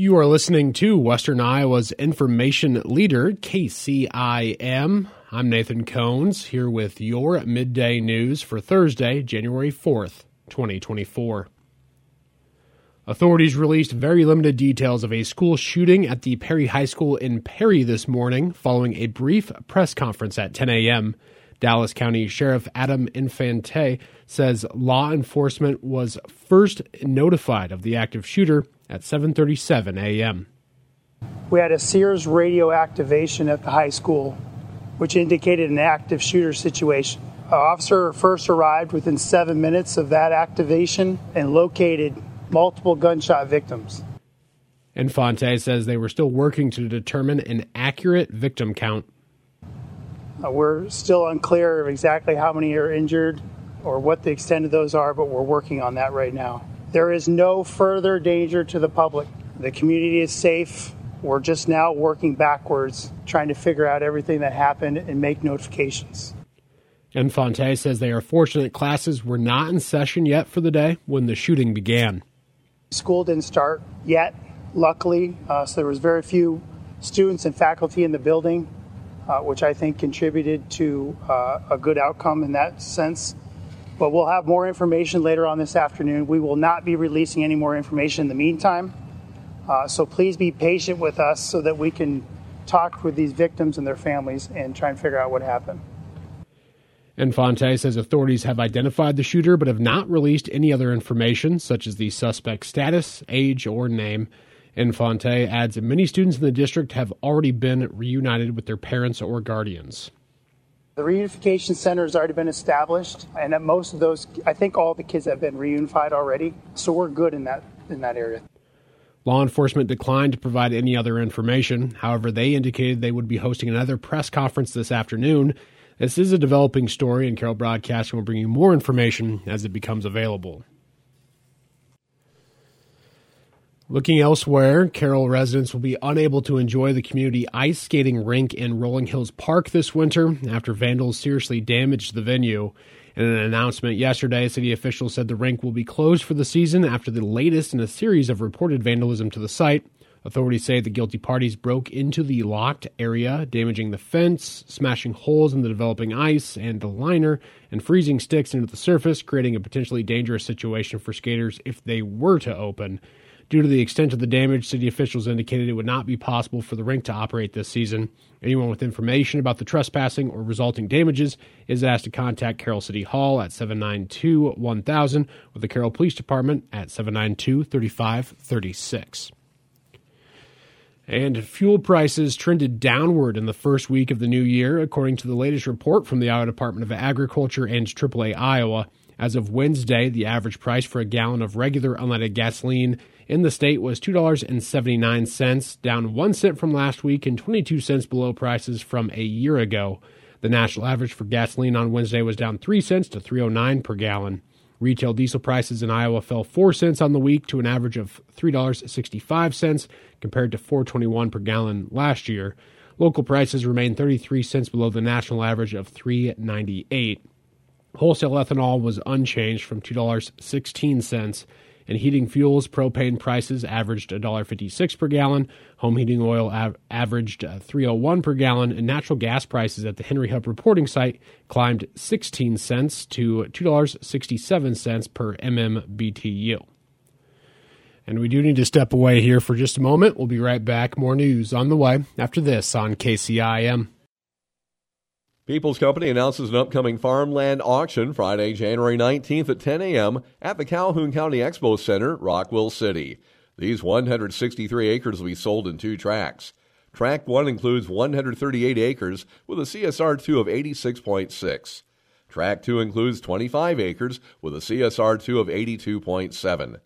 You are listening to Western Iowa's information leader, KCIM. I'm Nathan Cones here with your midday news for Thursday, January 4th, 2024. Authorities released very limited details of a school shooting at the Perry High School in Perry this morning following a brief press conference at 10 a.m. Dallas County Sheriff Adam Infante says law enforcement was first notified of the active shooter at 7:37 a.m. We had a Sears radio activation at the high school, which indicated an active shooter situation. An officer first arrived within seven minutes of that activation and located multiple gunshot victims. Infante says they were still working to determine an accurate victim count. Uh, we're still unclear of exactly how many are injured or what the extent of those are, but we're working on that right now. There is no further danger to the public. The community is safe. We're just now working backwards, trying to figure out everything that happened and make notifications. Infante says they are fortunate classes were not in session yet for the day when the shooting began. School didn't start yet, luckily, uh, so there was very few students and faculty in the building, uh, which I think contributed to uh, a good outcome in that sense. But we'll have more information later on this afternoon. We will not be releasing any more information in the meantime. Uh, so please be patient with us so that we can talk with these victims and their families and try and figure out what happened. Infante says authorities have identified the shooter but have not released any other information, such as the suspect's status, age, or name. Infante adds that many students in the district have already been reunited with their parents or guardians. The reunification center has already been established, and at most of those, I think all the kids have been reunified already. So we're good in that in that area. Law enforcement declined to provide any other information. However, they indicated they would be hosting another press conference this afternoon. This is a developing story, and Carroll Broadcasting will bring you more information as it becomes available. Looking elsewhere, Carroll residents will be unable to enjoy the community ice skating rink in Rolling Hills Park this winter after vandals seriously damaged the venue. In an announcement yesterday, city officials said the rink will be closed for the season after the latest in a series of reported vandalism to the site. Authorities say the guilty parties broke into the locked area, damaging the fence, smashing holes in the developing ice and the liner, and freezing sticks into the surface, creating a potentially dangerous situation for skaters if they were to open. Due to the extent of the damage, city officials indicated it would not be possible for the rink to operate this season. Anyone with information about the trespassing or resulting damages is asked to contact Carroll City Hall at 792 1000 or the Carroll Police Department at 792 3536. And fuel prices trended downward in the first week of the new year, according to the latest report from the Iowa Department of Agriculture and AAA Iowa. As of Wednesday, the average price for a gallon of regular unleaded gasoline in the state was $2.79, down 1 cent from last week and 22 cents below prices from a year ago. The national average for gasoline on Wednesday was down 3 cents to 309 per gallon. Retail diesel prices in Iowa fell 4 cents on the week to an average of $3.65 compared to 4.21 per gallon last year. Local prices remain 33 cents below the national average of 3.98. Wholesale ethanol was unchanged from $2.16 and heating fuels, propane prices averaged $1.56 per gallon. Home heating oil av- averaged uh, 301 per gallon, and natural gas prices at the Henry Hub reporting site climbed 16 cents to $2.67 per MMBTU. And we do need to step away here for just a moment. We'll be right back. More news on the way after this on KCIM. People's Company announces an upcoming farmland auction Friday, January 19th at 10 a.m. at the Calhoun County Expo Center, Rockwell City. These 163 acres will be sold in two tracts. Tract 1 includes 138 acres with a CSR2 of 86.6. Tract 2 includes 25 acres with a CSR2 of 82.7.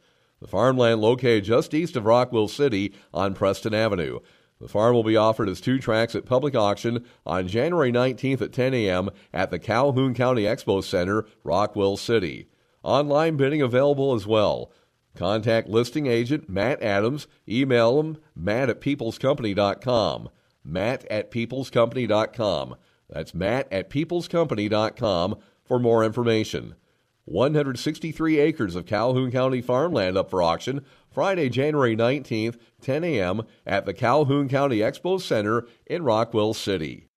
The farmland located just east of Rockwell City on Preston Avenue. The farm will be offered as two tracks at public auction on January 19th at 10 a.m. at the Calhoun County Expo Center, Rockwell City. Online bidding available as well. Contact listing agent Matt Adams. Email him matt at peoplescompany.com. Matt at peoplescompany.com. That's matt at peoplescompany.com for more information. 163 acres of Calhoun County farmland up for auction Friday, January 19th, 10 a.m. at the Calhoun County Expo Center in Rockwell City.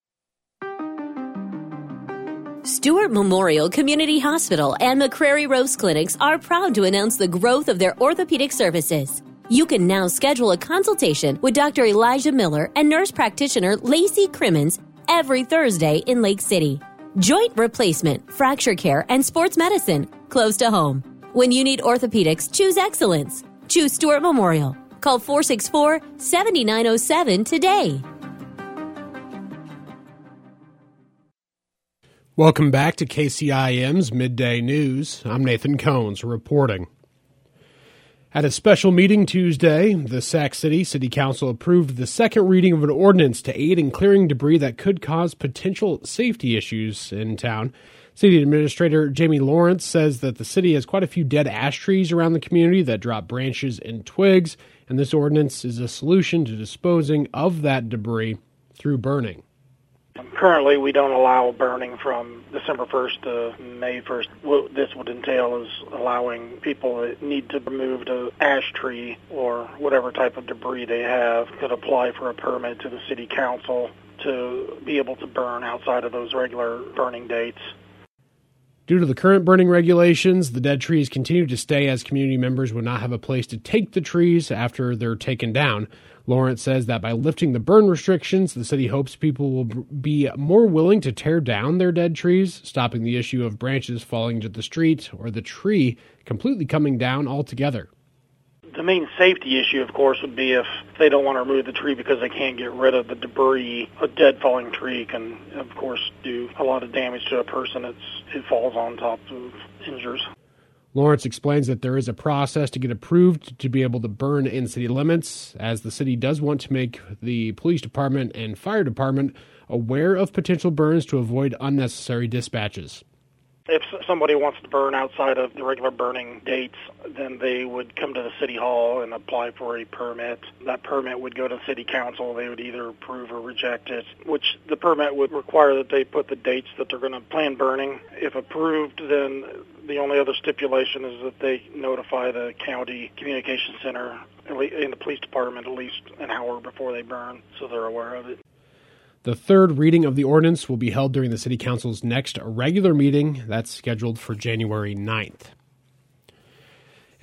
Stewart Memorial Community Hospital and McCrary Rost Clinics are proud to announce the growth of their orthopedic services. You can now schedule a consultation with Dr. Elijah Miller and nurse practitioner Lacey Crimmins every Thursday in Lake City. Joint replacement, fracture care, and sports medicine close to home. When you need orthopedics, choose excellence. Choose Stewart Memorial. Call 464 7907 today. Welcome back to KCIM's Midday News. I'm Nathan Cones reporting. At a special meeting Tuesday, the Sac City City Council approved the second reading of an ordinance to aid in clearing debris that could cause potential safety issues in town. City Administrator Jamie Lawrence says that the city has quite a few dead ash trees around the community that drop branches and twigs, and this ordinance is a solution to disposing of that debris through burning. Currently, we don't allow burning from December 1st to May 1st. What this would entail is allowing people that need to remove the ash tree or whatever type of debris they have could apply for a permit to the city council to be able to burn outside of those regular burning dates. Due to the current burning regulations, the dead trees continue to stay as community members would not have a place to take the trees after they're taken down. Lawrence says that by lifting the burn restrictions, the city hopes people will be more willing to tear down their dead trees, stopping the issue of branches falling to the street or the tree completely coming down altogether. The main safety issue, of course, would be if they don't want to remove the tree because they can't get rid of the debris. A dead falling tree can, of course, do a lot of damage to a person it's, it falls on top of, injures. Lawrence explains that there is a process to get approved to be able to burn in city limits, as the city does want to make the police department and fire department aware of potential burns to avoid unnecessary dispatches. If somebody wants to burn outside of the regular burning dates, then they would come to the city hall and apply for a permit. That permit would go to city council. They would either approve or reject it, which the permit would require that they put the dates that they're going to plan burning. If approved, then the only other stipulation is that they notify the county communication center and the police department at least an hour before they burn so they're aware of it. The third reading of the ordinance will be held during the City Council's next regular meeting. That's scheduled for January 9th.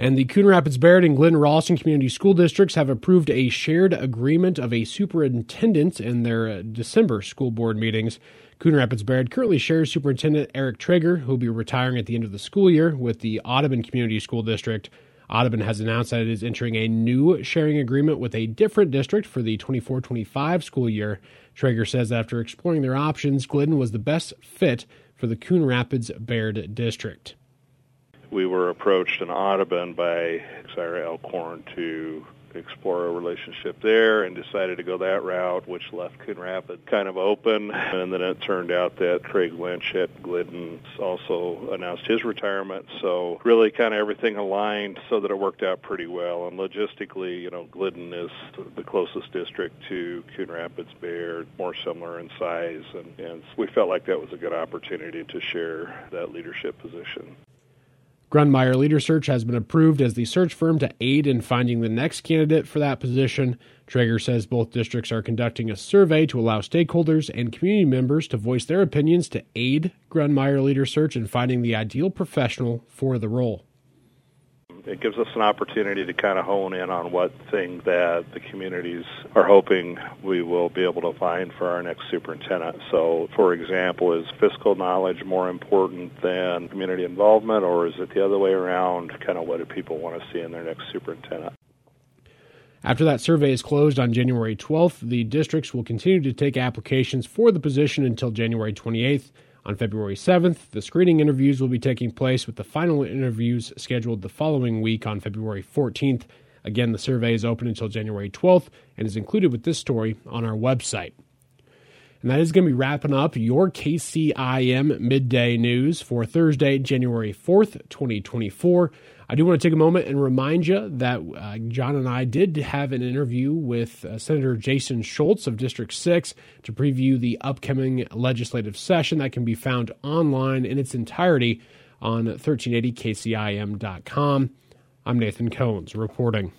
And the Coon Rapids Bayard and Glidden Ralston Community School Districts have approved a shared agreement of a superintendent in their December school board meetings. Coon Rapids Bayard currently shares Superintendent Eric Traeger, who will be retiring at the end of the school year, with the Audubon Community School District. Audubon has announced that it is entering a new sharing agreement with a different district for the 24 25 school year. Traeger says after exploring their options, Glidden was the best fit for the Coon Rapids Bayard district. We were approached in Audubon by Exira-Elk Horn to explore a relationship there and decided to go that route, which left Coon Rapids kind of open. And then it turned out that Craig Lynch at Glidden also announced his retirement. So really kind of everything aligned so that it worked out pretty well. And logistically, you know, Glidden is the closest district to Coon Rapids Bayard, more similar in size. And, and we felt like that was a good opportunity to share that leadership position. Grundmeyer Leader Search has been approved as the search firm to aid in finding the next candidate for that position. Traeger says both districts are conducting a survey to allow stakeholders and community members to voice their opinions to aid Grundmeyer Leader Search in finding the ideal professional for the role it gives us an opportunity to kind of hone in on what things that the communities are hoping we will be able to find for our next superintendent. So, for example, is fiscal knowledge more important than community involvement, or is it the other way around? Kind of what do people want to see in their next superintendent? After that survey is closed on January 12th, the districts will continue to take applications for the position until January 28th. On February 7th, the screening interviews will be taking place with the final interviews scheduled the following week on February 14th. Again, the survey is open until January 12th and is included with this story on our website. And that is going to be wrapping up your KCIM midday news for Thursday, January 4th, 2024. I do want to take a moment and remind you that uh, John and I did have an interview with uh, Senator Jason Schultz of District 6 to preview the upcoming legislative session that can be found online in its entirety on 1380kcim.com. I'm Nathan Cones reporting.